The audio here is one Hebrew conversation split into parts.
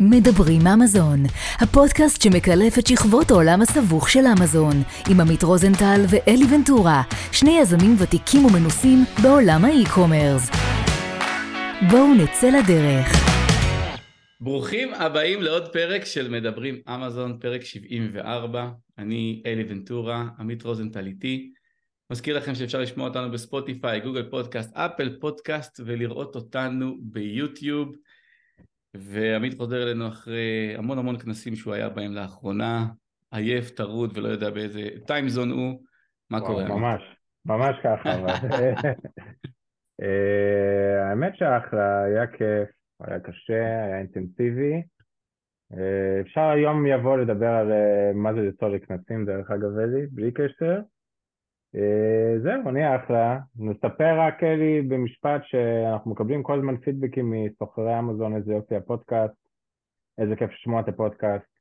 מדברים אמזון, הפודקאסט שמקלף את שכבות העולם הסבוך של אמזון, עם עמית רוזנטל ואלי ונטורה, שני יזמים ותיקים ומנוסים בעולם ה e-commerce. בואו נצא לדרך. ברוכים הבאים לעוד פרק של מדברים אמזון, פרק 74. אני אלי ונטורה, עמית רוזנטל איתי. מזכיר לכם שאפשר לשמוע אותנו בספוטיפיי, גוגל פודקאסט, אפל פודקאסט ולראות אותנו ביוטיוב. ועמית חוזר אלינו אחרי המון המון כנסים שהוא היה בהם לאחרונה, עייף, טרוד ולא יודע באיזה טיימזון הוא, מה וואו, קורה? ממש, ממש ככה. אה, האמת שאחלה, היה כיף, היה קשה, היה אינטנסיבי. אה, אפשר היום יבוא לדבר על אה, מה זה לנסוע לכנסים, דרך אגב, אלי, בלי קשר. אה, זהו, אני אחלה. נספר רק, אלי, במשפט שאנחנו מקבלים כל הזמן פידבקים מסוחרי אמזון, איזה יופי הפודקאסט, איזה כיף לשמוע את הפודקאסט.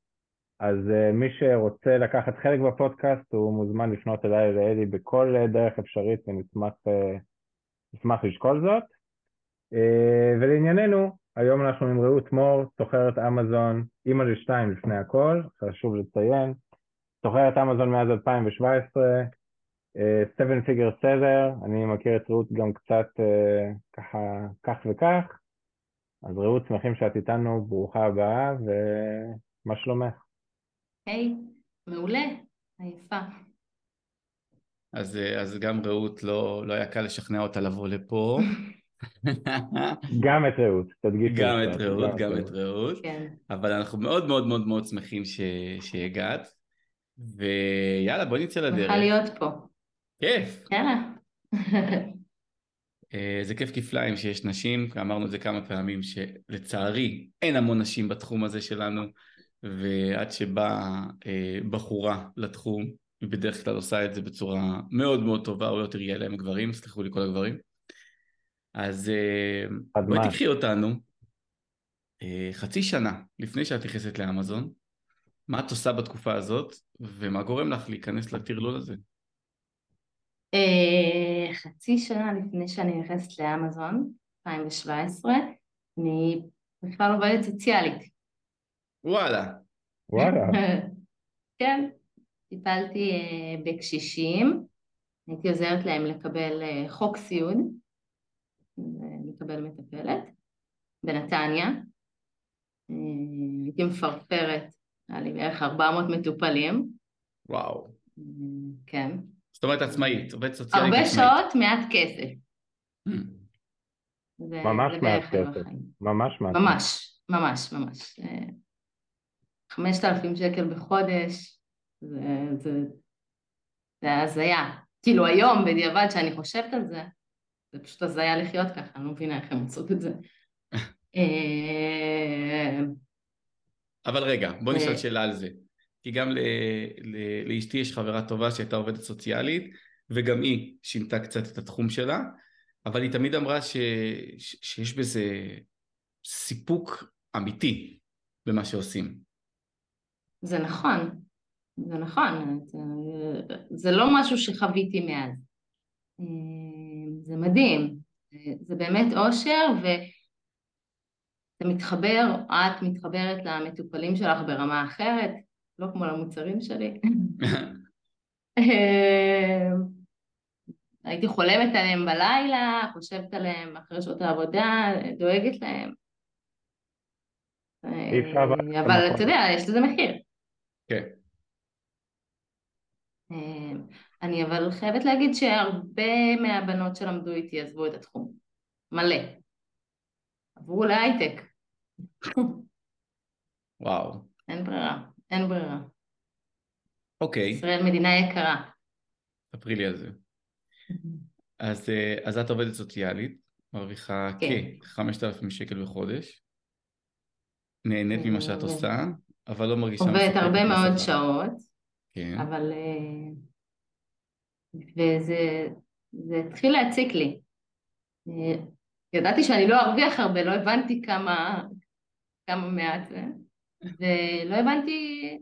אז uh, מי שרוצה לקחת חלק בפודקאסט, הוא מוזמן לפנות אליי לאלי בכל דרך אפשרית, ונשמח uh, לשקול זאת. ולענייננו, היום אנחנו עם רעות מור, סוחרת אמזון, אימא לשתיים לפני הכל, חשוב לציין, סוחרת אמזון מאז 2017, uh, seven figure seller, אני מכיר את רעות גם קצת uh, ככה כך וכך, אז רעות, שמחים שאת איתנו, ברוכה הבאה, ומה שלומך? היי, מעולה, עייפה. אז, אה, אז גם רעות לא, לא היה קל לשכנע אותה לבוא לפה. גם את רעות, תדגישי. גם את רעות, גם את רעות. כן. אבל אנחנו מאוד מאוד מאוד מאוד שמחים ש... שהגעת. ויאללה, בוא נצא לדרך. שמחה להיות פה. כיף. יאללה. אה, זה כיף כפליים שיש נשים, אמרנו את זה כמה פעמים, שלצערי אין המון נשים בתחום הזה שלנו, ועד שבאה אה, בחורה לתחום, היא בדרך כלל עושה את זה בצורה מאוד מאוד טובה, או יותר יעילה עם הגברים, סליחו לי כל הגברים. אז אה, בואי תקחי אותנו חצי שנה לפני שאת נכנסת לאמזון, מה את עושה בתקופה הזאת, ומה גורם לך להיכנס לטרלול הזה? Uh, חצי שנה לפני שאני נכנסת לאמזון, 2017, אני בכלל עובדת סוציאלית. וואלה. וואלה. כן, טיפלתי uh, בקשישים, הייתי עוזרת להם לקבל uh, חוק סיעוד, לקבל מטפלת, בנתניה. הייתי מפרפרת, היה לי בערך 400 מטופלים. וואו. כן. זאת אומרת עצמאית, עובדת סוציאלית הרבה עצמאית. שעות, מעט כסף. Mm. זה, ממש מעט כסף. ממש מעט. ממש, ממש, ממש. אה, חמשת אלפים שקל בחודש, זה, זה, זה הזיה. כאילו היום, בדיעבד, שאני חושבת על זה, זה פשוט הזיה לחיות ככה, אני לא מבינה איך הם עושות את זה. אה, אבל רגע, בוא נשאל. שאלה על זה. כי גם ל- ל- לאשתי יש חברה טובה שהייתה עובדת סוציאלית, וגם היא שינתה קצת את התחום שלה, אבל היא תמיד אמרה ש... ש... שיש בזה סיפוק אמיתי במה שעושים. זה נכון, זה נכון, זה, זה לא משהו שחוויתי מאז. אה, זה מדהים, זה באמת אושר ואתה מתחבר, את מתחברת למטופלים שלך ברמה אחרת, לא כמו למוצרים שלי. הייתי חולמת עליהם בלילה, חושבת עליהם אחרי שעות העבודה, דואגת להם. אבל- אבל אתה יודע, יש לזה מחיר. כן. אה, אני אבל חייבת להגיד שהרבה מהבנות שלמדו איתי עזבו את התחום. מלא. עברו להייטק. וואו. אין ברירה, אין ברירה. אוקיי, ישראל מדינה יקרה. ספרי לי על זה. אז, אה, אז את עובדת סוציאלית, מרוויחה כן. כ-5,000 שקל בחודש, נהנית אה, ממה שאת עושה, אבל לא מרגישה... עובדת הרבה מאוד. שעות, כן. אבל... אה, וזה זה התחיל להציק לי. אה, ידעתי שאני לא ארוויח הרבה, לא הבנתי כמה, כמה מעט זה, ולא הבנתי,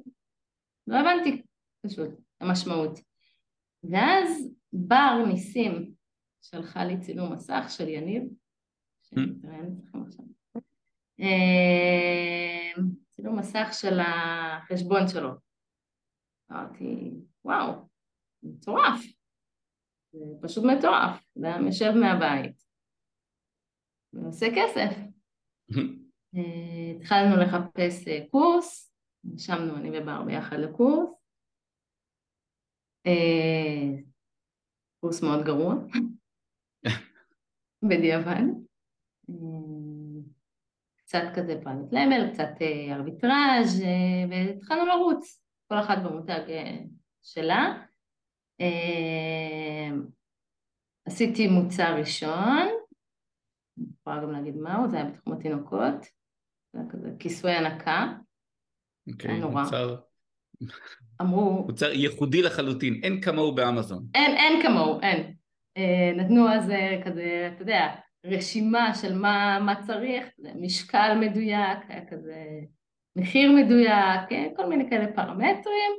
לא הבנתי פשוט המשמעות. ואז בר ניסים שלחה לי צילום מסך של יניב, עכשיו. אה, המסך של החשבון שלו. אמרתי, וואו, מטורף. זה פשוט מטורף. אדם יושב מהבית ועושה כסף. אה, התחלנו לחפש אה, קורס, נשמנו אני ובר ביחד לקורס. אה, קורס מאוד גרוע, בדיעבד. קצת כזה פרנט למל, קצת ארביטראז' והתחלנו לרוץ, כל אחת במותג שלה. עשיתי מוצר ראשון, אני יכולה גם להגיד מהו, זה היה בתחום התינוקות, כזה כיסוי הנקה, אוקיי, נורא. מוצר, אמרו, מוצר ייחודי לחלוטין, אין כמוהו באמזון. אין, אין כמוהו, אין. אה, נתנו אז אה, כזה, אתה יודע, רשימה של מה, מה צריך, משקל מדויק, היה כזה מחיר מדויק, אה, כל מיני כאלה פרמטרים,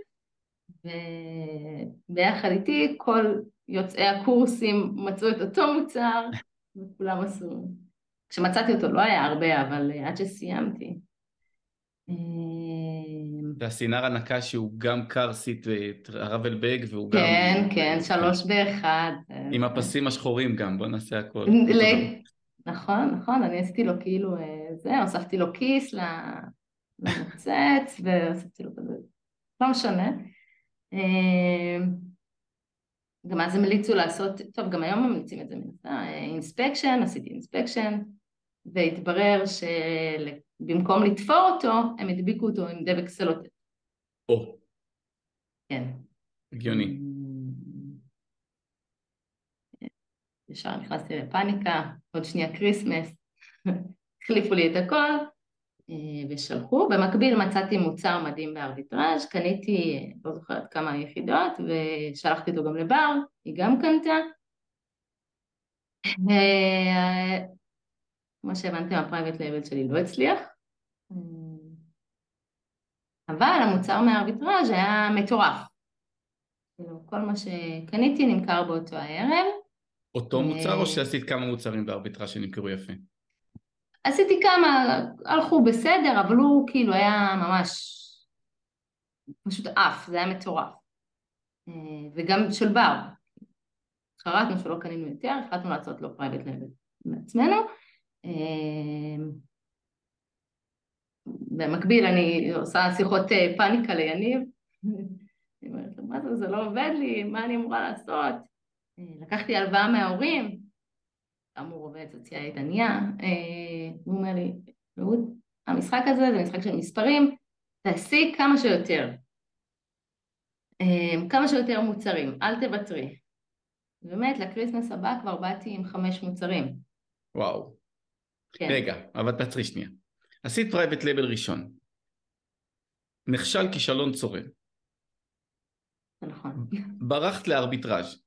וביחד איתי כל יוצאי הקורסים מצאו את אותו מוצר, וכולם עשו. כשמצאתי אותו לא היה הרבה, אבל אה, עד שסיימתי. אה, זה הסינר הנקה שהוא גם קר סיט וטראבל בג והוא גם... כן, כן, שלוש באחד. עם הפסים השחורים גם, בוא נעשה הכל. נכון, נכון, אני עשיתי לו כאילו אה, זה, הוספתי לו כיס למוצץ והוספתי לו כזה, לא משנה. אה, גם אז המליצו לעשות, טוב גם היום ממליצים את זה מן הסתם, inspection, עשיתי inspection והתברר שבמקום לתפור אותו הם הדביקו אותו עם דבק סלוטט. או, כן. הגיוני. ישר נכנסתי לפאניקה, עוד שנייה Christmas, החליפו לי את הכל אה, ושלחו. במקביל מצאתי מוצר מדהים בארביטראז', קניתי, אה, לא זוכרת כמה יחידות, ושלחתי אותו גם לבר, היא גם קנתה. אה, כמו שהבנתם, ה private label שלי לא הצליח. אבל המוצר מהארביטראז' היה מטורף. כאילו, כל מה שקניתי נמכר באותו הערב. אותו מוצר או אה, שעשית כמה מוצרים בארביטראז' שנמכרו יפה? עשיתי כמה, הלכו בסדר, אבל הוא כאילו היה ממש פשוט עף, זה היה מטורף. אה, וגם של בר. התחרטנו שלא קנינו יותר, החלטנו לעשות לו private label מעצמנו. אה, במקביל אני עושה שיחות אה, פאניקה ליניב. אני אומרת לו, מה זה, זה לא עובד לי, מה אני אמורה לעשות? לקחתי הלוואה מההורים, כאמור עובדת סוציאלית ענייה, אה, הוא אומר לי, רעות, המשחק הזה זה משחק של מספרים, תעשי כמה שיותר, אה, כמה שיותר מוצרים, אל תוותרי. באמת, ל Christmas הבא כבר באתי עם חמש מוצרים. וואו. כן. רגע, אבל תעצרי שנייה. עשית private label ראשון. נכשל כישלון צורם. נכון. ברחת לארביטראז'.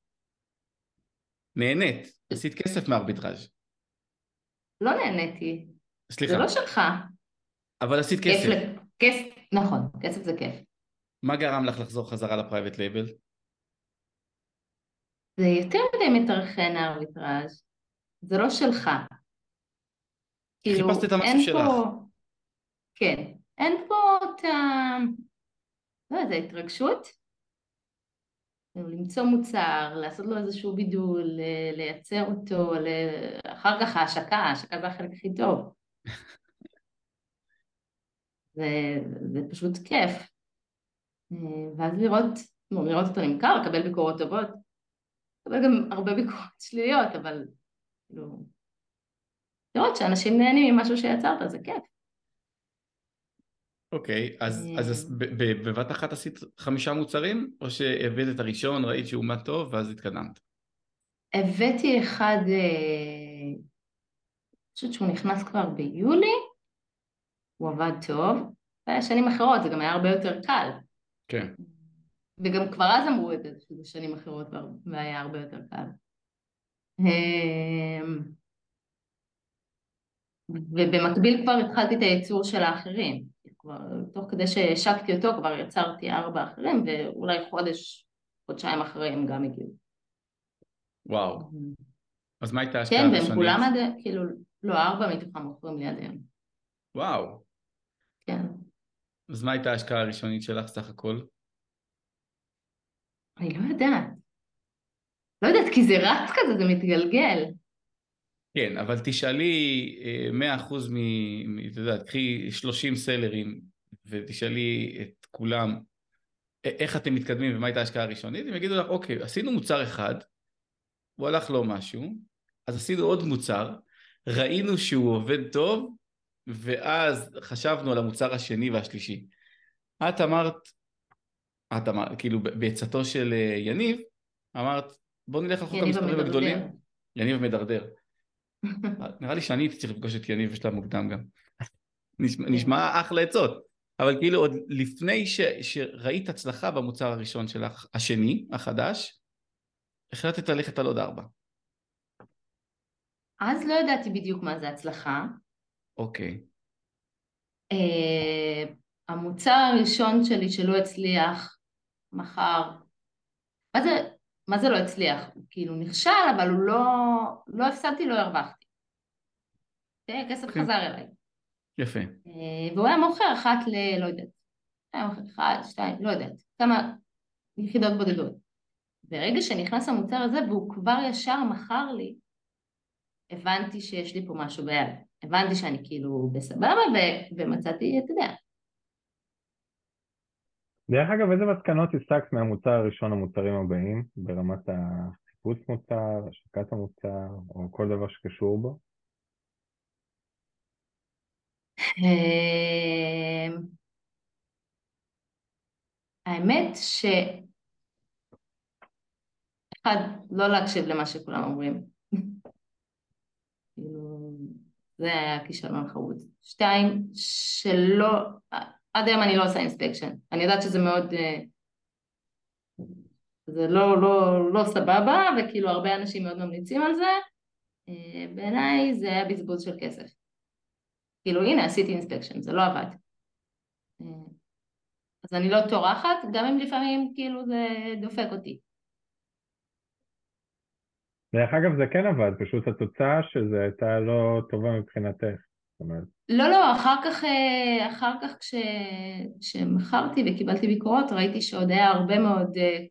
נהנית, עשית כסף מארביטראז'. לא נהניתי, סליחה, זה לא שלך. אבל עשית כסף. ל- כיף, נכון, כסף זה כיף. מה גרם לך לחזור חזרה לפרייבט לייבל? זה יותר מדי מטרחן הארביטראז', זה לא שלך. כאילו, חיפשת את המשהו שלך. פה... כן, אין פה את ה... לא יודעת, ההתרגשות. כאילו, למצוא מוצר, לעשות לו איזשהו בידול, לייצר אותו, ל- אחר כך ההשקה, ההשקה זה החלק הכי טוב. זה, זה פשוט כיף. אה, ואז לראות, לראות אותו נמכר, לקבל ביקורות טובות, לקבל גם הרבה ביקורות שליליות, אבל כאילו, לראות שאנשים נהנים ממשהו שיצרת, זה כיף. אוקיי, אז, אה. אז בבת אחת עשית חמישה מוצרים, או שהבאת את הראשון, ראית שהוא עמד טוב, ואז התקדמת? הבאתי אחד, אה, אני חושבת שהוא נכנס כבר ביולי, הוא עבד טוב, והיה שנים אחרות, זה גם היה הרבה יותר קל. כן. וגם כבר אז אמרו את זה, שזה שנים אחרות והיה הרבה יותר קל. ובמקביל כבר התחלתי את הייצור של האחרים. כבר, תוך כדי שהשקתי אותו כבר יצרתי ארבע אחרים, ואולי חודש, חודשיים אחרי הם גם הגיעו. וואו. אז מה הייתה ההשקעה כן, הראשונית? והם כולם עד, כאילו, לא, ארבע מתוכם מוכרים לי עד היום. וואו. כן. אז מה הייתה ההשקעה הראשונית שלך סך הכל? אני לא יודעת. לא יודעת, כי זה רץ כזה, זה מתגלגל. כן, אבל תשאלי 100% מ... מ- אתה יודע, קחי 30 סלרים ותשאלי את כולם איך אתם מתקדמים ומה הייתה ההשקעה הראשונית, הם יגידו לך, אוקיי, עשינו מוצר אחד, הוא הלך לו משהו, אז עשינו עוד מוצר, ראינו שהוא עובד טוב, ואז חשבנו על המוצר השני והשלישי. את אמרת, את אמרת, כאילו בעצתו של אה, יניב, אמרת, בוא נלך על חוק המספרים. הגדולים. יניב המדרדר. נראה לי שאני הייתי צריך לפגוש את יניב בשלב מוקדם גם. נשמע, נשמע אחלה עצות, אבל כאילו עוד לפני ש, שראית הצלחה במוצר הראשון שלך, השני, החדש, החלטת ללכת על עוד ארבע. אז לא ידעתי בדיוק מה זה הצלחה. אוקיי. אה, המוצר הראשון שלי שלא הצליח, מכר, מה זה, מה זה לא הצליח? הוא כאילו נכשל, אבל הוא לא, לא הפסדתי, לא הרווחתי. אוקיי? הכסף אוקיי. חזר אליי. יפה. אה, והוא היה מוכר אחת ל... לא יודעת. היה מוכר אחת, שתיים, לא יודעת. כמה יחידות בודדות. ברגע שנכנס המוצר הזה והוא כבר ישר מכר לי, הבנתי שיש לי פה משהו ביד. הבנתי שאני כאילו בסבבה ו- ומצאתי, אתה יודע, דרך אגב, איזה מסקנות הסקת מהמוצר הראשון למוצרים הבאים, ברמת החיפוש מוצר, השקת המוצר, או כל דבר שקשור בו? אמ, האמת ש... אחד, לא להקשיב למה שכולם אומרים. כאילו, זה היה כישלון חרוץ. שתיים, שלא... עד היום אני לא עושה אינספקשן. אני יודעת שזה מאוד... אה, זה לא, לא, לא סבבה, וכאילו הרבה אנשים מאוד ממליצים על זה. אה, בעיניי זה היה בזבוז של כסף. כאילו הנה עשיתי אינספקשן, זה לא עבד. אה, אז אני לא טורחת, גם אם לפעמים כאילו זה דופק אותי. דרך אגב, זה כן עבד, פשוט התוצאה של זה הייתה לא טובה מבחינתך. זאת אומרת, לא, לא, אחר כך, אה, אחר כך כש, כשמכרתי וקיבלתי ביקורות, ראיתי שעוד היה הרבה מאוד, אה,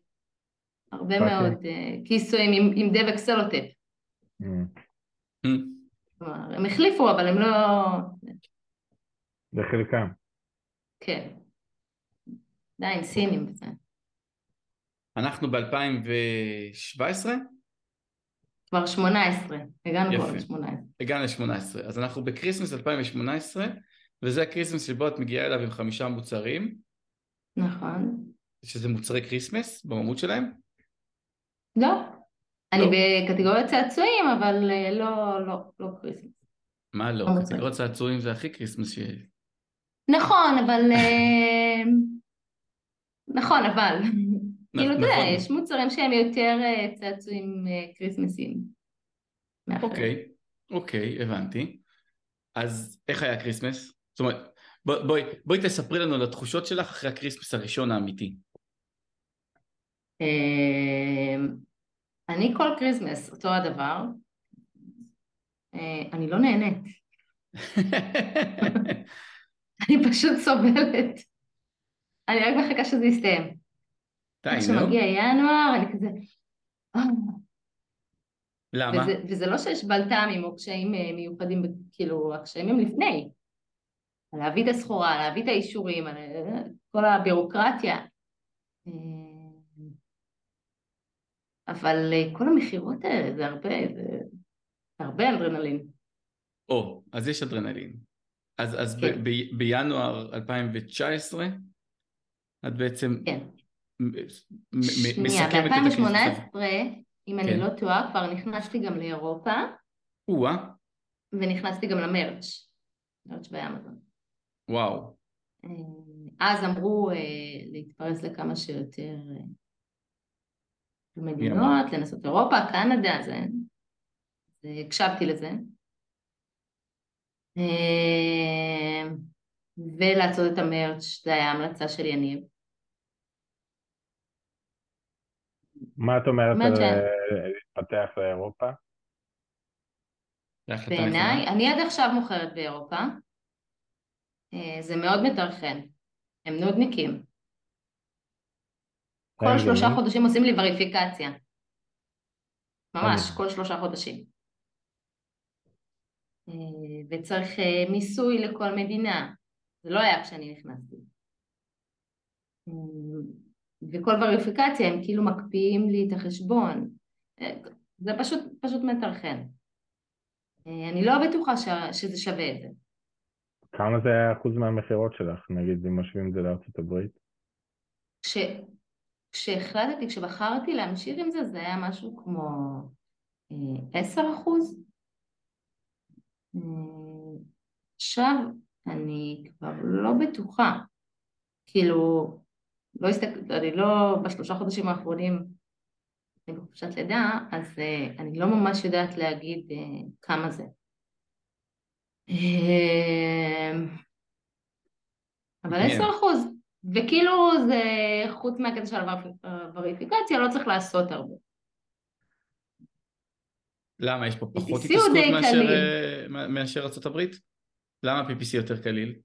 הרבה אוקיי. מאוד אה, כיסויים עם, עם דבק סלוטפ. אמ, כלומר, הם החליפו, אבל הם לא... זה חלקם. כן. עדיין סינים. אנחנו ב-2017 כבר 18, הגענו כבר יפה. ל-18. הגענו ל-18, אז אנחנו ב Christmas 2018 וזה ה Christmas שבו את מגיעה אליו עם חמישה מוצרים, נכון. שזה מוצרי Christmas במהות שלהם. לא. אני לא? בקטגוריית צעצועים, אבל אה, לא, לא, לא Christmas. מה לא? לא מוצרים. קטגוריות צעצועים זה הכי Christmas שיש. נכון, אבל... אה, נכון, אבל... כאילו, אתה יודע, נכון. יש מוצרים שהם יותר אה, צעצועים אה, כריסמסיים. מאחרים. אוקיי, אוקיי, הבנתי. אז איך היה ה Christmas? זאת אומרת, בוא- בואי, בואי תספרי לנו על התחושות שלך אחרי ה Christmas הראשון האמיתי. אה, אני כל Christmas אותו הדבר. אה, אני לא נהנית. אני פשוט סובלת. אני רק מחכה שזה יסתיים. די, איך נו. שמגיע ינואר, אני כזה... "אה." למה? וזה, וזה לא שיש בלת"מים או קשיים אה, מיוחדים, כאילו, הקשיים הם לפני. להביא את הסחורה, להביא את האישורים, אה, כל הבירוקרטיה. אבל כל המכירות האלה זה הרבה, זה זה הרבה אדרנלין. או, אז יש אדרנלין. אז, אז כן. ב- ב- בינואר 2019 את בעצם כן. שנייה, מסכמת את ה Christmas הזה. ב-2018, אם כן. אני לא טועה, כבר נכנסתי גם לאירופה, או-אה, ונכנסתי גם ל merch, merch באמזון. וואו. אה, אז אמרו אה, להתפרס לכמה שיותר אה, מדינות, לנסות אירופה, קנדה, זה... הקשבתי לזה. ולעשות את המרץ', זה היה המלצה של יניב. מה את אומרת על אה, להתפתח לאירופה? בעיניי. אני עד עכשיו מוכרת באירופה, אה, זה מאוד מטרחן. הם נודניקים. כל שלושה? חודשים עושים לי וריפיקציה. ממש. כל שלושה חודשים. אה, וצריך מיסוי לכל מדינה. זה לא היה כשאני נכנסתי. וכל וריפיקציה הם כאילו מקפיאים לי את החשבון. אה, זה פשוט, פשוט מטרחן. אה, אני לא בטוחה ש- שזה שווה את זה. כמה זה אחוז מהמכירות שלך, נגיד, אם משווים את זה לארצות הברית? כש, כשהחלטתי, כשבחרתי להמשיך עם זה, זה היה משהו כמו אה, עשר אחוז. עכשיו אני כבר לא בטוחה, כאילו, לא הסתכל, אני לא, בשלושה חודשים האחרונים, אני בחופשת לידה, אז אה, אני לא ממש יודעת להגיד אה, כמה זה. אה, אבל. עשר אחוז, וכאילו זה, חוץ מהקטע של הווריפיקציה, לא צריך לעשות הרבה. למה? יש פה פחות התעסקות מאשר. אה, מאשר הברית? למה PPC יותר קליל?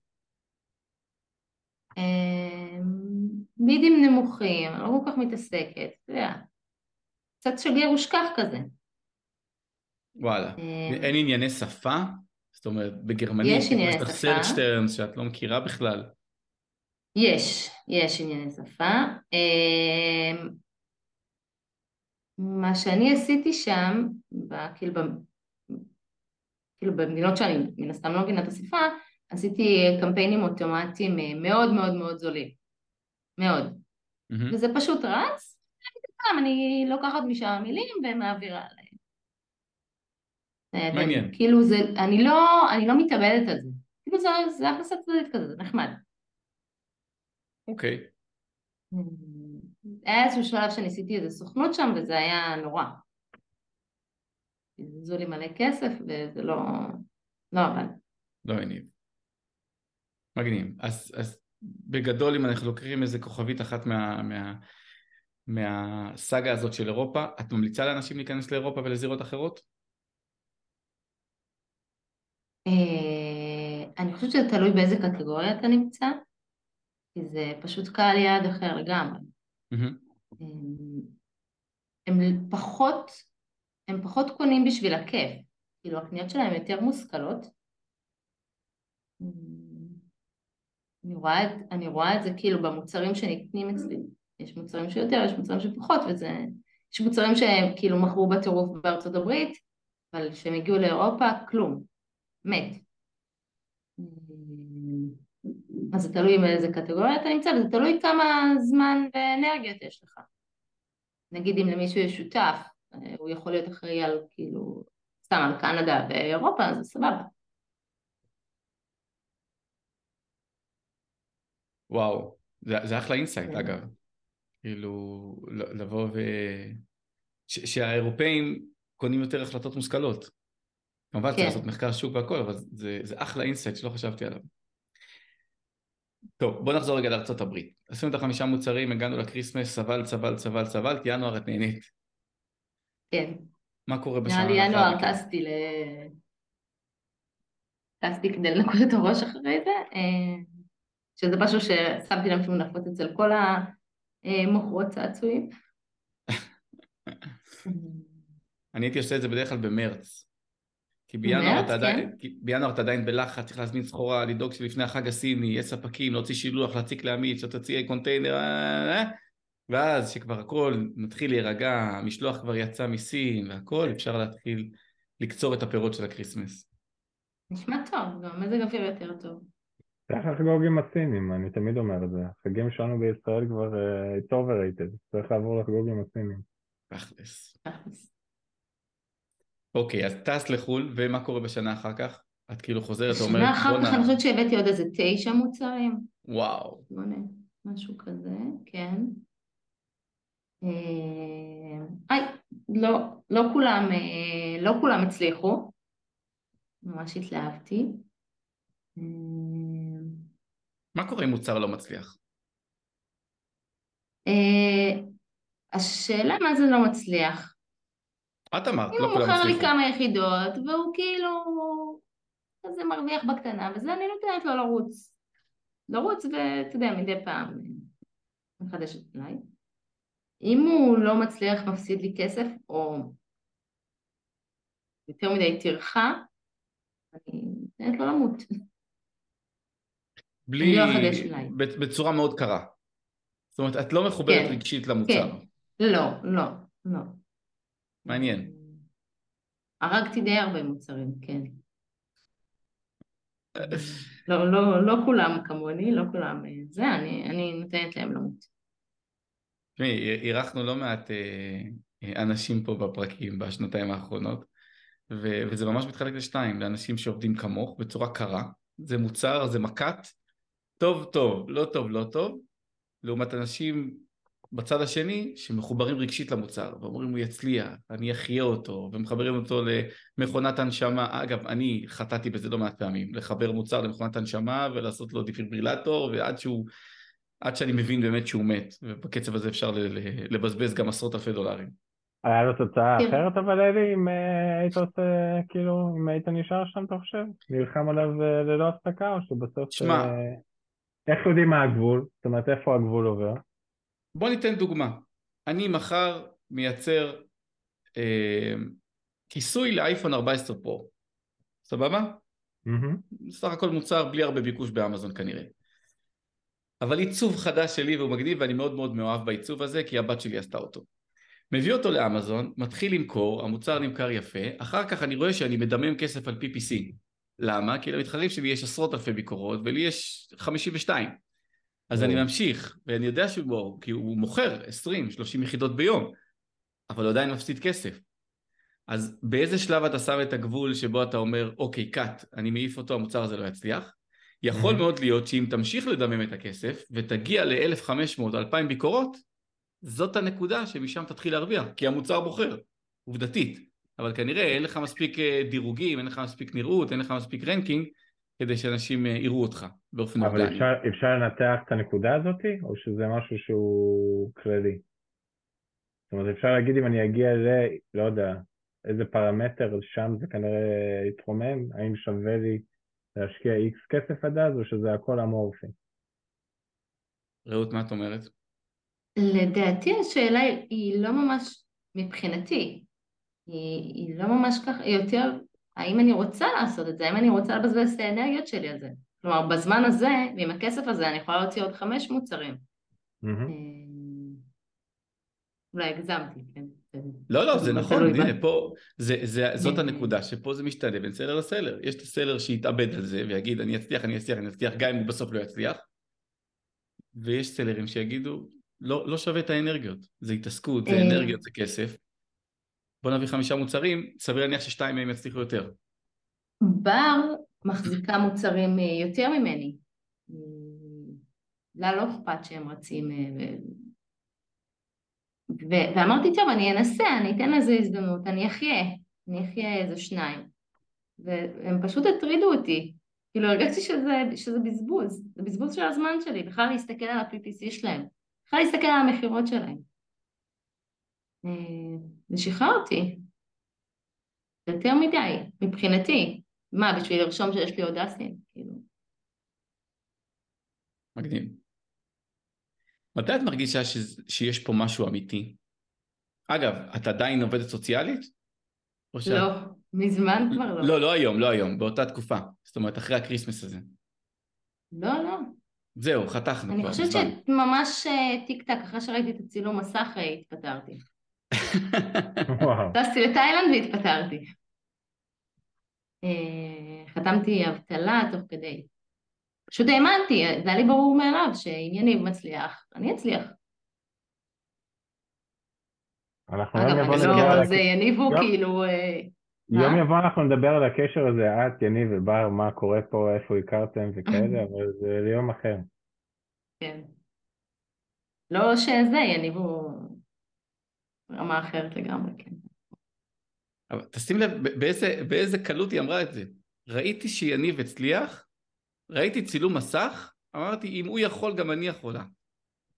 אה, מידים נמוכים, אני לא כל כך מתעסקת, אתה יודע, קצת שגר ושכח כזה. וואלה. אה, אין ענייני שפה? זאת אומרת, בגרמנית, יש ענייני יש לך שפה. search terms שאת לא מכירה בכלל. יש, יש ענייני שפה. אה, מה שאני עשיתי שם, כאילו, כאילו במדינות שאני מן הסתם לא מבינה את השפה, עשיתי קמפיינים אוטומטיים אה, מאוד מאוד מאוד זולים. מאוד. מהמם. וזה פשוט רץ, אני לוקחת משם מילים ומעבירה עליהם. מעניין. כאילו זה, אני לא, אני לא מתאבדת על זה. כאילו זה, זה הכנסה צדדית כזה, זה נחמד. אוקיי. היה איזשהו שלב שניסיתי איזה סוכנות שם וזה היה נורא. בזבזו לי מלא כסף וזה לא, לא עבד. לא הניב. מגניב. אז, אז בגדול, אם אנחנו לוקחים איזה כוכבית אחת מה, מה, מהסאגה הזאת של אירופה, את ממליצה לאנשים להיכנס לאירופה ולזירות אחרות? אה, אני חושבת שזה תלוי באיזה קטגוריה אתה נמצא, כי זה פשוט קהל יעד אחר לגמרי. מהמם. הם פחות, הם פחות קונים בשביל הכיף, כאילו הקניות שלהם יותר מושכלות. אני רואה, את, אני רואה את זה כאילו במוצרים שנקנים אצלי, יש מוצרים שיותר, יש מוצרים שפחות, וזה, יש מוצרים שהם כאילו מכרו בטירוף בארצות הברית, אבל כשהם הגיעו לאירופה, כלום, מת. אז זה תלוי באיזה קטגוריה אתה נמצא, וזה תלוי כמה זמן ואנרגיות יש לך. נגיד אם למישהו יש שותף, אה, הוא יכול להיות אחראי על כאילו, סתם על קנדה ואירופה, אז זה סבבה. וואו, זה, זה אחלה insight כן. אגב. כאילו, לבוא ו... ש, שהאירופאים קונים יותר החלטות מושכלות. כמובן צריך כן. לעשות מחקר שוק והכל, אבל זה, זה אחלה insight שלא חשבתי עליו. טוב, בוא נחזור רגע לארצות הברית. עשינו את החמישה מוצרים, הגענו ל Christmas, סבל, סבל, סבל, סבלת, ינואר את נהנית. כן. מה קורה בשנה נראה לי ינואר? טסתי ל... טסתי כדי לנקות את הראש אחרי זה, אה, שזה משהו ששמתי לב שהוא נפוץ אצל כל המוכרות צעצועים. אני הייתי עושה את זה בדרך כלל במרץ. כי בינואר במרץ, אתה עדיין, כן. בינואר אתה עדיין בלחץ, צריך להזמין סחורה, לדאוג שלפני החג הסיני, יש ספקים, להוציא שילוח, להציק לעמית, שתוציא קונטיינר, אה, אה, ואז שכבר הכל מתחיל להירגע, המשלוח כבר יצא מסין והכל, אפשר להתחיל לקצור את הפירות של ה Christmas. נשמע טוב, גם מזג אוויר יותר טוב. צריך לחגוג עם הסינים, אני תמיד אומר את זה. החגים שלנו בישראל כבר אה, it's overrated, צריך לעבור לחגוג עם הסינים. תכלס. אוקיי, אז טס לחו"ל, ומה קורה בשנה אחר כך? את כאילו חוזרת, אומרת, שנה אחר כך בואנה, אני חושבת שהבאתי עוד איזה תשע מוצרים. וואו, שמונה, משהו כזה, כן. אה, היי, לא, לא כולם, אה, לא כולם הצליחו. ממש התלהבתי. מה קורה אם מוצר לא מצליח? אה, השאלה מה זה לא מצליח. את אמרת, אם לא הוא כולם מוכר לי. כמה יחידות והוא כאילו כזה מרוויח בקטנה וזה אני נותנת לו לרוץ. לרוץ ואתה יודע, מדי פעם מחדשת אליי. אם הוא לא מצליח, מפסיד לי כסף, או יותר מדי טרחה, אני נותנת לו למות. בלי... לא אחדש אליי. בצורה מאוד קרה. זאת אומרת, את לא מחוברת כן, רגשית למוצר. כן. לא, לא, לא. מעניין. הרגתי די הרבה מוצרים, כן. לא, לא, לא כולם כמוני, לא כולם אה, זה, אני, אני נותנת להם למות. תשמעי, אירחנו לא מעט אה, אה, אנשים פה בפרקים בשנתיים האחרונות, ו- וזה ממש מתחלק לשתיים, לאנשים שעובדים כמוך בצורה קרה, זה מוצר, זה מכת, טוב טוב, לא טוב לא טוב, לעומת אנשים בצד השני שמחוברים רגשית למוצר ואומרים הוא יצליח, אני אחיה אותו ומחברים אותו למכונת הנשמה, אגב אני חטאתי בזה לא מעט פעמים, לחבר מוצר למכונת הנשמה ולעשות לו דיפיברילטור ועד שהוא, עד שאני מבין באמת שהוא מת ובקצב הזה אפשר לבזבז גם עשרות אלפי דולרים. היה לו תוצאה כן. אחרת אבל אלי, אם אה, היית עושה, כאילו, אם היית נשאר שם, אתה חושב? נלחם עליו אה, ללא הפסקה, או שבסוף... שמע. איך יודעים מה הגבול? זאת אומרת, איפה הגבול עובר? בוא ניתן דוגמה, אני מחר מייצר אה, כיסוי לאייפון 14 פרו, סבבה? מהמם. סך הכל מוצר בלי הרבה ביקוש באמזון כנראה. אבל עיצוב חדש שלי והוא מגניב ואני מאוד מאוד מאוהב בעיצוב הזה כי הבת שלי עשתה אותו. מביא אותו לאמזון, מתחיל למכור, המוצר נמכר יפה, אחר כך אני רואה שאני מדמם כסף על PPC. למה? כי למתחרים שלי יש עשרות אלפי ביקורות ולי יש 52. אז אני. ממשיך, ואני יודע שהוא וואו, כי הוא מוכר 20-30 יחידות ביום, אבל הוא עדיין מפסיד כסף. אז באיזה שלב אתה שם את הגבול שבו אתה אומר, אוקיי, קאט, אני מעיף אותו, המוצר הזה לא יצליח? יכול. מאוד להיות שאם תמשיך לדמם את הכסף ותגיע ל-1500-2000 ביקורות, זאת הנקודה שמשם תתחיל להרוויח, כי המוצר בוחר, עובדתית. אבל כנראה אין לך מספיק אה, דירוגים, אין לך מספיק נראות, אין לך מספיק ranking, כדי שאנשים אה, יראו אותך באופן אבל אורגני. אפשר, אפשר לנתח את הנקודה הזאת, או שזה משהו שהוא כללי? זאת אומרת, אפשר להגיד אם אני אגיע ל... לא יודע, איזה פרמטר שם זה כנראה יתרומם, האם שווה לי להשקיע איקס כסף עד אז, או שזה הכל אמורפי? רעות, מה את אומרת? לדעתי השאלה היא לא ממש מבחינתי, היא, היא לא ממש ככה, היא יותר האם אני רוצה לעשות את זה, האם אני רוצה לבזבז את האנרגיות שלי על זה. כלומר, בזמן הזה, ועם הכסף הזה, אני יכולה להוציא עוד חמש מוצרים. אה, אולי הגזמתי, כן. לא, לא, זה נכון, הנה, פה, זה, זה, זאת כן. הנקודה, שפה זה משתנה בין סלר לסלר. יש את הסלר שיתאבד על זה ויגיד, אני אצליח, אני אצליח, אני אצליח, גם אם הוא בסוף לא יצליח. ויש סלרים שיגידו, לא, לא שווה את האנרגיות, זה התעסקות, זה אה. אנרגיות, זה כסף. בוא נביא חמישה מוצרים, סביר להניח ששתיים מהם יצליחו יותר. בר מחזיקה מוצרים אה, יותר ממני. אה, לה לא אכפת שהם רצים. אה, ו... ואמרתי, טוב, אני אנסה, אני אתן לזה הזדמנות, אני אחיה, אני אחיה איזה שניים. והם פשוט הטרידו אותי. כאילו הרגשתי שזה, שזה בזבוז, זה בזבוז של הזמן שלי, בכלל להסתכל על ה-PPC שלהם, בכלל להסתכל על המכירות שלהם. אה, זה שחרר אותי. יותר מדי, מבחינתי. מה, בשביל לרשום שיש לי אודסים? כאילו. מגניב. מתי את מרגישה ש... שיש פה משהו אמיתי? אגב, את עדיין עובדת סוציאלית? שאת- לא, מזמן כבר לא. לא, לא היום, לא היום, באותה תקופה. זאת אומרת, אחרי ה Christmas הזה. לא, לא. זהו, חתכנו אני כבר חושבת מזמן. שממש אה, טיק טק, אחרי שראיתי את הצילום מסך, אה, התפטרתי. טסתי לתאילנד והתפטרתי. אה, חתמתי אבטלה תוך כדי. פשוט האמנתי, זה היה לי ברור מאליו שאם יניב מצליח, אני אצליח. אנחנו אגב, יום יבוא אני על לא, הקשר. זה יניב הוא יום- כאילו... אה, יום? יבוא אנחנו נדבר על הקשר הזה, את, יניב ובר, מה קורה פה, איפה הכרתם וכאלה, אבל זה ליום אחר. כן. לא שזה, יניב הוא רמה אחרת לגמרי, כן. אבל תשים לב באיזה, באיזה קלות היא אמרה את זה. ראיתי שיניב הצליח, ראיתי צילום מסך, אמרתי אם הוא יכול גם אני יכולה.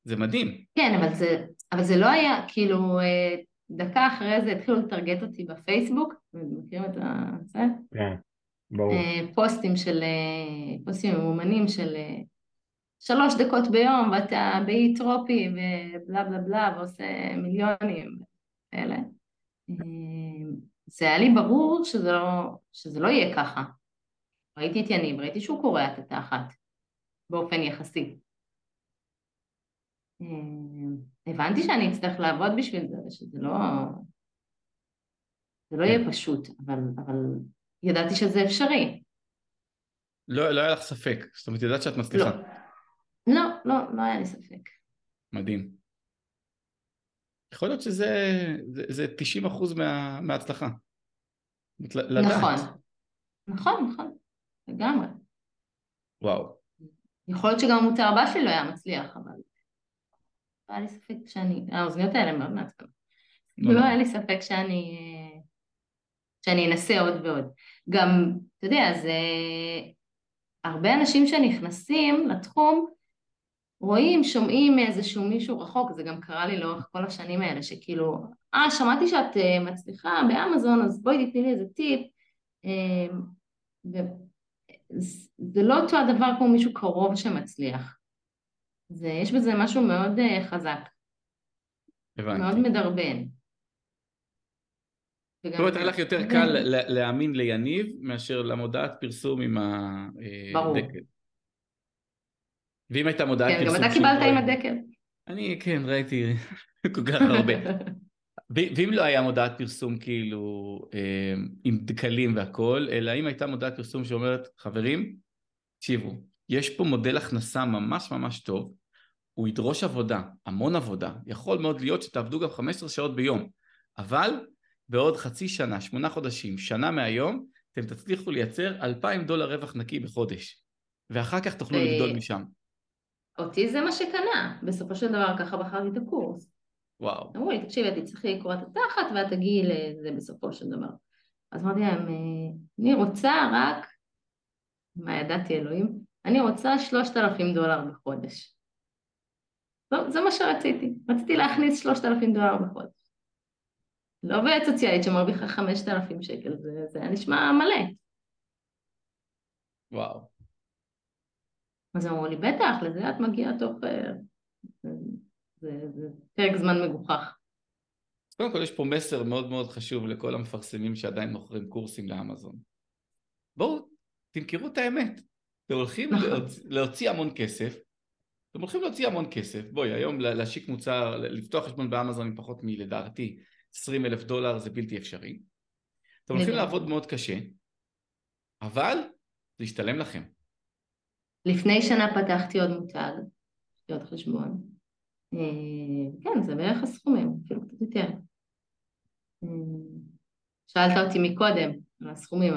זה מדהים. כן, אבל זה, אבל זה לא היה, כאילו, אה, דקה אחרי זה התחילו לטרגט אותי בפייסבוק, מכירים את ה... זה? כן, ברור. אה, פוסטים של, אה, פוסטים ממומנים של, שלוש דקות ביום ואתה באי טרופי ובלה בלה בלה ועושה מיליונים כאלה. זה היה לי ברור שזה לא, שזה לא יהיה ככה. ראיתי את יניב, ראיתי שהוא קורע את התחת באופן יחסי. הבנתי שאני אצטרך לעבוד בשביל זה, ושזה לא... זה לא יהיה פשוט, אבל, אבל ידעתי שזה אפשרי. לא, לא היה לך ספק, זאת אומרת, ידעת שאת מצליחה. לא. לא, לא, לא היה לי ספק. מדהים. יכול להיות שזה זה, זה 90 אחוז מה, מההצלחה. לדעת. נכון, נכון, נכון, לגמרי. וואו. יכול להיות שגם המוצר הבא שלי לא היה מצליח, אבל לא היה לי ספק שאני, האוזניות האלה מאוד מעצבנות. לא, לא היה לי ספק שאני, שאני אנסה עוד ועוד. גם, אתה יודע, זה הרבה אנשים שנכנסים לתחום, רואים, שומעים איזשהו מישהו רחוק, זה גם קרה לי לאורך כל השנים האלה, שכאילו, אה, שמעתי שאת אה, מצליחה באמזון, אז בואי תתני לי איזה טיפ. אה, זה לא אותו הדבר כמו מישהו קרוב שמצליח. זה, יש בזה משהו מאוד uh, חזק. הבנתי. מאוד מדרבן. זאת אומרת, היה לך יותר קל להאמין ליניב מאשר למודעת פרסום עם הדקל. ברור. ואם הייתה מודעת פרסום... כן, גם אתה קיבלת עם הדקל. אני, כן, ראיתי כל כך הרבה. ואם לא היה מודעת פרסום כאילו אה, עם דקלים והכל, אלא אם הייתה מודעת פרסום שאומרת, חברים, תקשיבו, יש פה מודל הכנסה ממש ממש טוב, הוא ידרוש עבודה, המון עבודה, יכול מאוד להיות שתעבדו גם 15 שעות ביום, אבל בעוד חצי שנה, שמונה חודשים, שנה מהיום, אתם תצליחו לייצר 2,000 דולר רווח נקי בחודש, ואחר כך תוכלו לגדול משם. אותי זה מה שקנה, בסופו של דבר ככה בחרתי את הקורס. וואו. אמרו לי, תקשיבי, את תצטרכי לקרוא את התחת ואת תגיעי לזה בסופו של דבר. אז אמרתי להם, אה, אני רוצה רק, מה ידעתי אלוהים? אני רוצה שלושת אלפים דולר בחודש. לא, זה מה שרציתי, רציתי להכניס שלושת אלפים דולר בחודש. לא עובדת סוציאלית שמרוויחה חמשת אלפים שקל, זה, זה היה נשמע מלא. וואו. אז אמרו לי, בטח, לזה את מגיעה תוך... אה, זה, זה פרק זמן מגוחך. קודם כל יש פה מסר מאוד מאוד חשוב לכל המפרסמים שעדיין מוכרים קורסים לאמזון. בואו, תמכרו את האמת. אתם הולכים נכון. להוציא, להוציא המון כסף, אתם הולכים להוציא המון כסף. בואי, היום להשיק מוצר, לפתוח חשבון באמזון עם פחות מלדעתי 20 אלף דולר זה בלתי אפשרי. אתם הולכים לעבוד מאוד קשה, אבל זה ישתלם לכם. לפני שנה פתחתי עוד מותג, עוד חשבון. אה, כן, זה בערך הסכומים, אפילו קצת יותר. אה, שאלת אותי מקודם על הסכומים,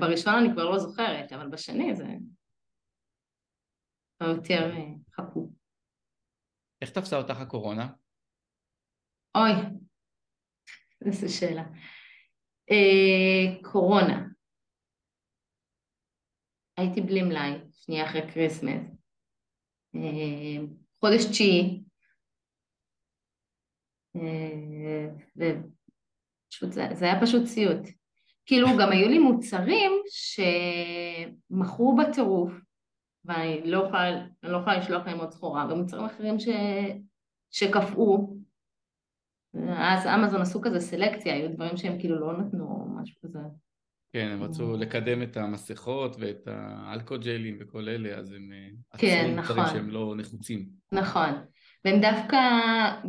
בראשון אני כבר לא זוכרת, אבל בשני זה יותר אה, חכו. איך תפסה אותך הקורונה? אוי, איזה שאלה. אה, קורונה. הייתי בלי מלאי, שנייה אחרי Christmas. אה, חודש תשיעי, אה, ופשוט זה, זה היה פשוט סיוט. כאילו גם היו לי מוצרים שמכרו בטירוף, ואני לא יכולה, לא יכולה לשלוח להם עוד סחורה, ומוצרים אחרים ש, שקפאו. אז אמזון עשו כזה סלקציה, היו דברים שהם כאילו לא נתנו, משהו כזה. כן, הם רצו לקדם את המסכות ואת האלכוג'לים וכל אלה, אז הם אה, כן, עצרו נכון. שהם לא נחוצים. נכון. והם דווקא,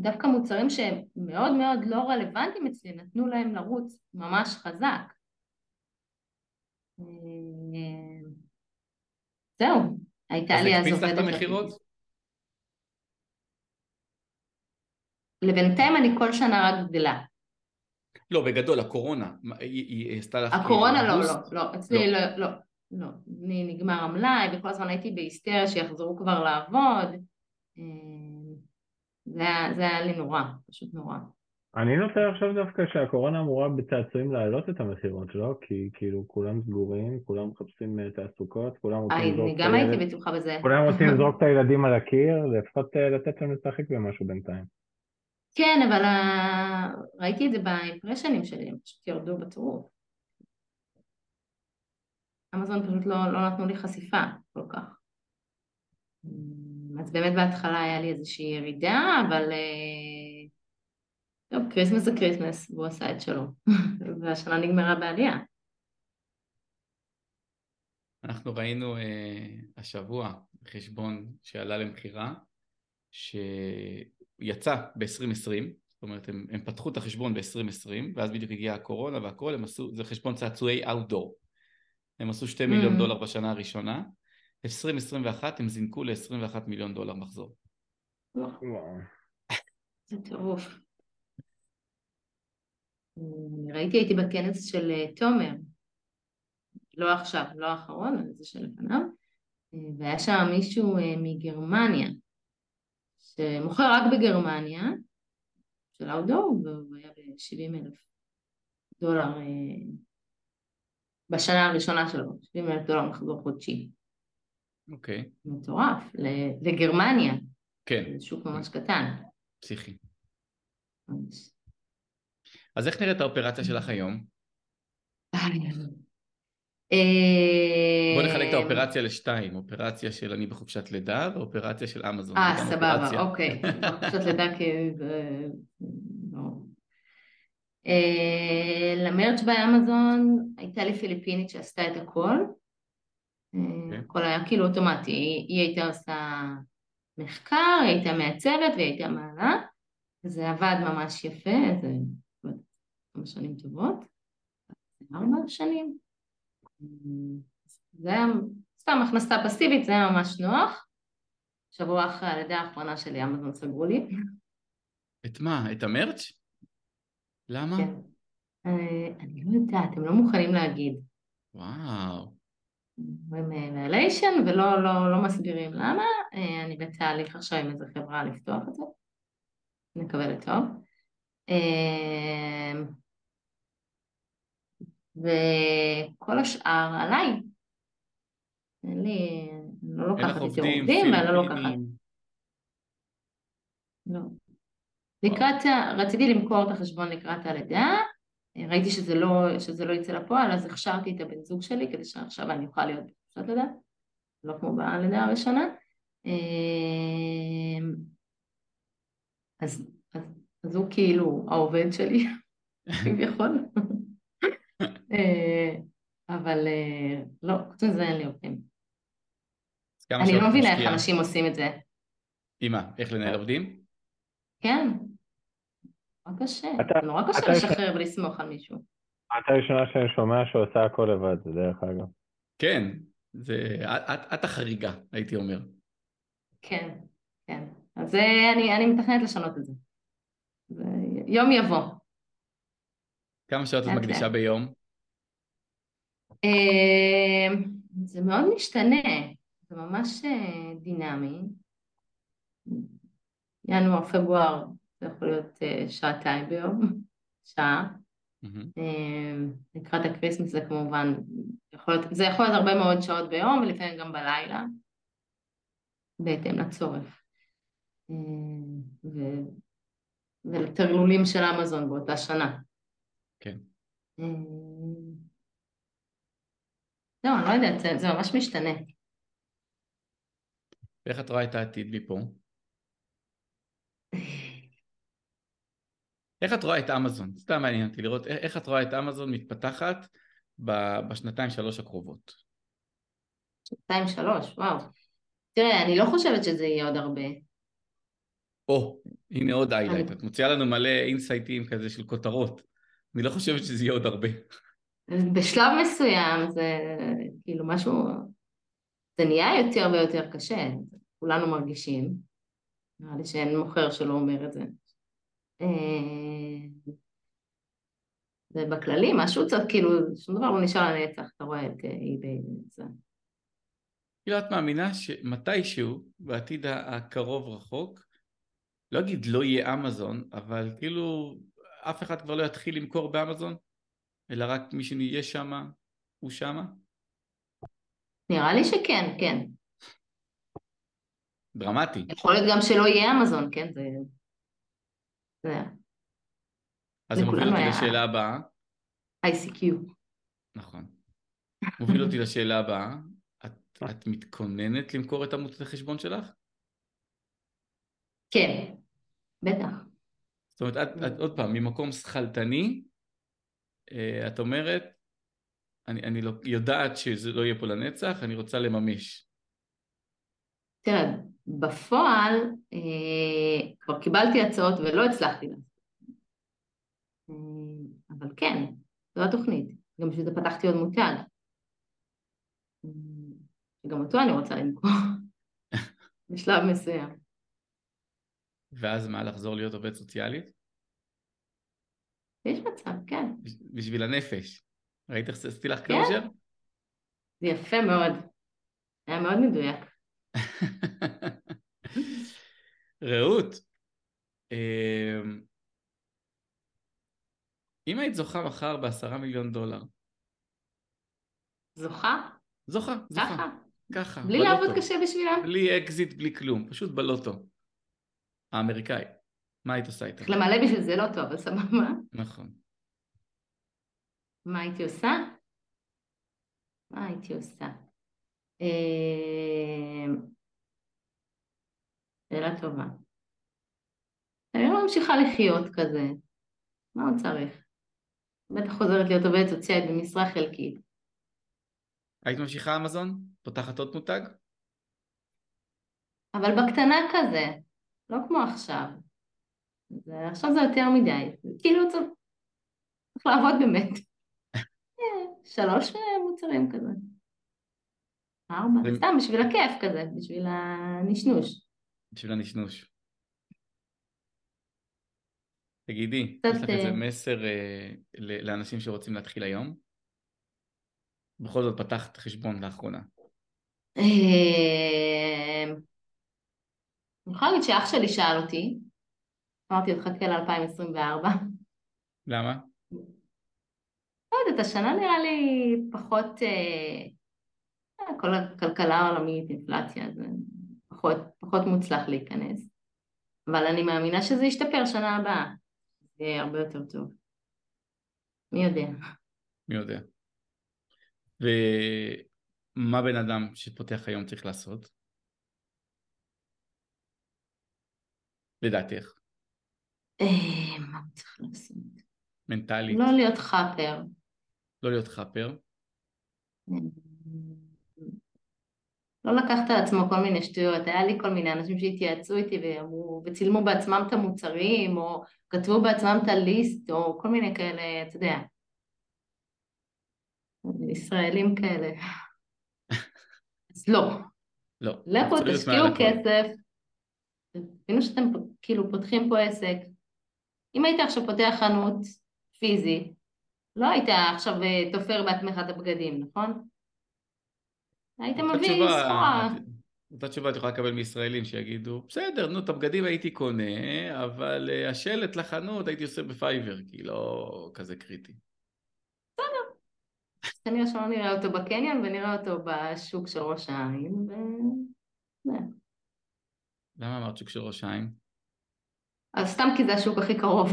דווקא מוצרים שהם מאוד מאוד לא רלוונטיים אצלי, נתנו להם לרוץ ממש חזק. אה, זהו, הייתה לי אז עובדת... אז הקפיץ לך את המכירות? לבינתיים אני כל שנה רק גדלה. לא, בגדול, הקורונה, היא עשתה לך... הקורונה לא, לא, לא, אצלי לא, לא, לא, לא. נגמר המלאי וכל הזמן הייתי בהיסטריה שיחזרו כבר לעבוד. אה, זה היה, זה היה לי נורא, פשוט נורא. אני נוטה עכשיו דווקא שהקורונה אמורה בצעצועים להעלות את המכירות, לא? כי כאילו כולם סגורים, כולם מחפשים אה, תעסוקות, כולם רוצים לזרוק את. אני גם הייתי בטוחה בזה. כולם רוצים לזרוק את הילדים על הקיר, לפחות אה, לתת להם לשחק במשהו בינתיים. כן, אבל ראיתי את זה ב impression ים שלי, הם פשוט ירדו בטירוף. אמזון פשוט לא, לא נתנו לי חשיפה כל כך. אז באמת בהתחלה היה לי איזושהי ירידה, אבל טוב, Christmas זה Christmas, והוא עשה את שלו, והשנה נגמרה בעלייה. אנחנו ראינו אה, השבוע חשבון שעלה למכירה, שיצא ב-2020, זאת אומרת הם, הם פתחו את החשבון ב-2020 ואז בדיוק הגיעה הקורונה והכל, הם עשו, זה חשבון צעצועי אאוטדור, הם עשו 2 מיליון mm. דולר בשנה הראשונה, 2021 הם זינקו ל-21 מיליון דולר מחזור. זה טירוף. ראיתי, הייתי בכנס של אה, תומר, לא עכשיו, לא האחרון, אבל זה שלפניו, אה, והיה שם מישהו אה, מגרמניה, שמוכר רק בגרמניה, של אאוטדור, והוא היה ב-70 אלף דולר בשנה הראשונה שלו, 70 אלף דולר מחזור חודשי. אוקיי. Okay. מטורף, לגרמניה. כן. זה שוק ממש קטן. פסיכי. אז איך נראית האופרציה שלך היום? בוא נחלק את האופרציה לשתיים, אופרציה של אני בחופשת לידה ואופרציה של אמזון. אה, סבבה, אוקיי. בחופשת לידה כי... לא. אה, למרץ' באמזון הייתה לי פיליפינית שעשתה את הכל. אוקיי. הכל היה כאילו אוטומטי, היא הייתה עושה מחקר, היא הייתה מעצבת והיא הייתה מעלה, וזה עבד ממש יפה, זה כמה שנים טובות, ארבע שנים. זה היה סתם הכנסה פסיבית, זה היה ממש נוח. שבוע אחרי הלידה האחרונה שלי, אמזון סגרו לי. את מה? את המרץ'? למה? כן. אה, אני לא יודעת, הם לא מוכנים להגיד. וואו. אומרים מעליישן ולא לא, לא מסבירים למה. אה, אני בתהליך עכשיו עם איזה חברה לפתוח את זה. נקווה לטוב. וכל השאר עליי. אין לי, אני לא לוקחת איתי עובדים ואני לא לוקחת. לא. לקראת, רציתי למכור את החשבון לקראת הלידה, ראיתי שזה לא, שזה לא יצא לפועל, אז הכשרתי את הבן זוג שלי כדי שעכשיו אני אוכל להיות בחופשת לידה, לא כמו בלידה הראשונה. אמ, אז, אז, אז הוא כאילו העובד שלי, כביכול. אה, אבל אה, לא, חוץ מזה אין לי עובדים. אני לא מבינה איך אנשים עושים את זה. מה? איך לנהל עובדים? כן. נורא קשה. נורא קשה לשחרר ולסמוך על מישהו. את הראשונה שאני שומע שעושה הכל לבד, זה דרך אגב. כן, זה, את, את החריגה, הייתי אומר. כן, כן. אז אני, אני מתכננת לשנות את זה. זה יום יבוא. כמה שעות את מקדישה ביום? אמ, זה מאוד משתנה, זה ממש אה, דינמי. ינואר, פברואר, זה יכול להיות אה, שעתיים ביום, שעה. Mm-hmm. לקראת ה Christmas זה כמובן, יכול להיות, זה יכול להיות הרבה מאוד שעות ביום ולפעמים גם בלילה, בהתאם לצורך. אמ, ו... ולתעלולים של אמזון באותה שנה. כן. לא, אני לא יודעת, זה, זה ממש משתנה. ואיך את רואה את העתיד מפה? איך את רואה את אמזון? סתם מעניין אותי לראות איך את רואה את אמזון מתפתחת בשנתיים שלוש הקרובות. שנתיים שלוש, וואו. תראה, אני לא חושבת שזה יהיה עוד הרבה. או, הנה עוד איילייט, את מוציאה לנו מלא אינסייטים כזה של כותרות. אני לא חושבת שזה יהיה עוד הרבה. בשלב מסוים זה כאילו משהו, זה נהיה יותר ויותר קשה, כולנו מרגישים, נראה לי שאין מוכר שלא אומר את זה. ובכללי משהו צריך, כאילו, שום דבר לא נשאר לנצח, אתה רואה את אי-ביי. כאילו את מאמינה שמתישהו, בעתיד הקרוב רחוק, לא אגיד לא יהיה אמזון, אבל כאילו אף אחד כבר לא יתחיל למכור באמזון? אלא רק מי שנהיה שמה, הוא שמה? נראה לי שכן, כן. דרמטי. יכול להיות גם שלא יהיה אמזון, כן? זה... זה... אז זה מוביל אותי היה... לשאלה הבאה. ICQ. נכון. מוביל אותי לשאלה הבאה. את, את מתכוננת למכור את עמותת החשבון שלך? כן, בטח. זאת אומרת, את, את עוד פעם, ממקום שכלתני, את אומרת, אני, אני לא, יודעת שזה לא יהיה פה לנצח, אני רוצה לממש. תראה, בפועל אה, כבר קיבלתי הצעות ולא הצלחתי לעשות. אה, אבל כן, זו התוכנית. גם בשביל זה פתחתי עוד מותג. אה, שגם אותו אני רוצה למכור בשלב מסוים. ואז מה, לחזור להיות עובדת סוציאלית? יש מצב, כן. בשביל הנפש. ראית איך עשיתי לך כן. closure? זה יפה מאוד. היה מאוד מדויק. רעות, אמ, אם היית זוכה מחר בעשרה מיליון דולר, זוכה? זוכה, זוכה, ככה? ככה, בלי בלוטו. לעבוד קשה בשבילם? בלי אקזיט, בלי כלום, פשוט בלוטו. האמריקאי. מה היית עושה איתו? צריך למלא בשביל זה לא טוב, אבל סבבה. נכון. מה הייתי עושה? מה הייתי עושה? אה, שאלה טובה. אני לא ממשיכה לחיות כזה. מה עוד צריך? בטח חוזרת להיות עובדת סוציאלית במשרה חלקית. היית ממשיכה אמזון? פותחת עוד מותג? אבל בקטנה כזה, לא כמו עכשיו. זה, עכשיו זה יותר מדי. כאילו צריך, צריך לעבוד באמת. אה, שלוש אה, מוצרים כזה. ארבע, סתם בשביל הכיף כזה, בשביל הנשנוש. בשביל הנשנוש. תגידי, יש לך איזה אה, מסר אה, לאנשים שרוצים להתחיל היום? בכל זאת פתחת חשבון לאחרונה. אני יכולה להגיד שאח שלי שאל אותי, אמרתי לו חכה ל-2024, למה? לא יודעת, השנה נראה לי פחות, אה, כל הכלכלה העולמית, אינפלציה, זה פחות, פחות מוצלח להיכנס, אבל אני מאמינה שזה ישתפר שנה הבאה, זה יהיה הרבה יותר טוב. מי יודע? מי יודע. ומה בן אדם שפותח היום צריך לעשות? לדעתך, מה הוא צריך לעשות? מנטלית, לא להיות חאפר. לא להיות חאפר, לא לקחת על עצמו כל מיני שטויות, היה לי כל מיני אנשים שהתייעצו איתי ואמרו, וצילמו בעצמם את המוצרים, או כתבו בעצמם את הליסט, או כל מיני כאלה, אתה יודע, ישראלים כאלה. אז לא, לא. לכו תשקיעו. כסף, תבינו שאתם כאילו פותחים פה עסק. אם היית עכשיו פותח חנות פיזית, לא היית עכשיו אה, תופר בעצמך את הבגדים, נכון? היית מביא סחורה. אותה תשובה את יכולה לקבל מישראלים שיגידו, בסדר, נו, את הבגדים הייתי קונה, אבל אה, השלט לחנות הייתי עושה בפייבר, כי לא כזה קריטי. כנראה שלא נראה אותו בקניון ונראה אותו בשוק של ראש העין, ו... למה אמרת שוק של ראש העין? אז סתם כי זה השוק הכי קרוב.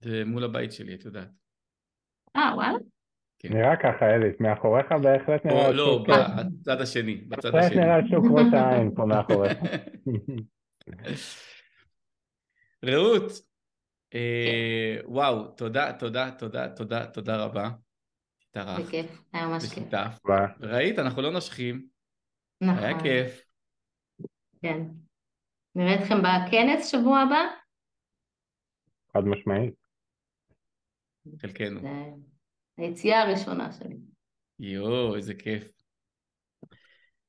זה מול הבית שלי, את יודעת. אה, וואלה? כן. נראה ככה, אליס, מאחוריך בהחלט נראה או לא, שוק... כן. בצד השני, בצד בהחלט השני. נראה שוק ראש העין פה מאחוריך. רעות, אה, וואו, תודה, תודה, תודה, תודה, תודה רבה. התארחת בכיף, היה ממש כיף. ראית, אנחנו לא נושכים, נכון. היה כיף. כן. נראה אתכם בכנס שבוע הבא? חד משמעית. חלקנו. היציאה הראשונה שלי. יואו, איזה כיף.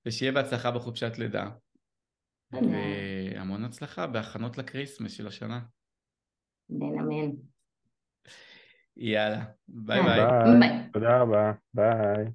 ושיהיה בהצלחה בחופשת לידה. והמון הצלחה בהכנות לקריסמס של השנה. אמן אמן. יאללה. ביי. ביי. ביי. תודה רבה. ביי.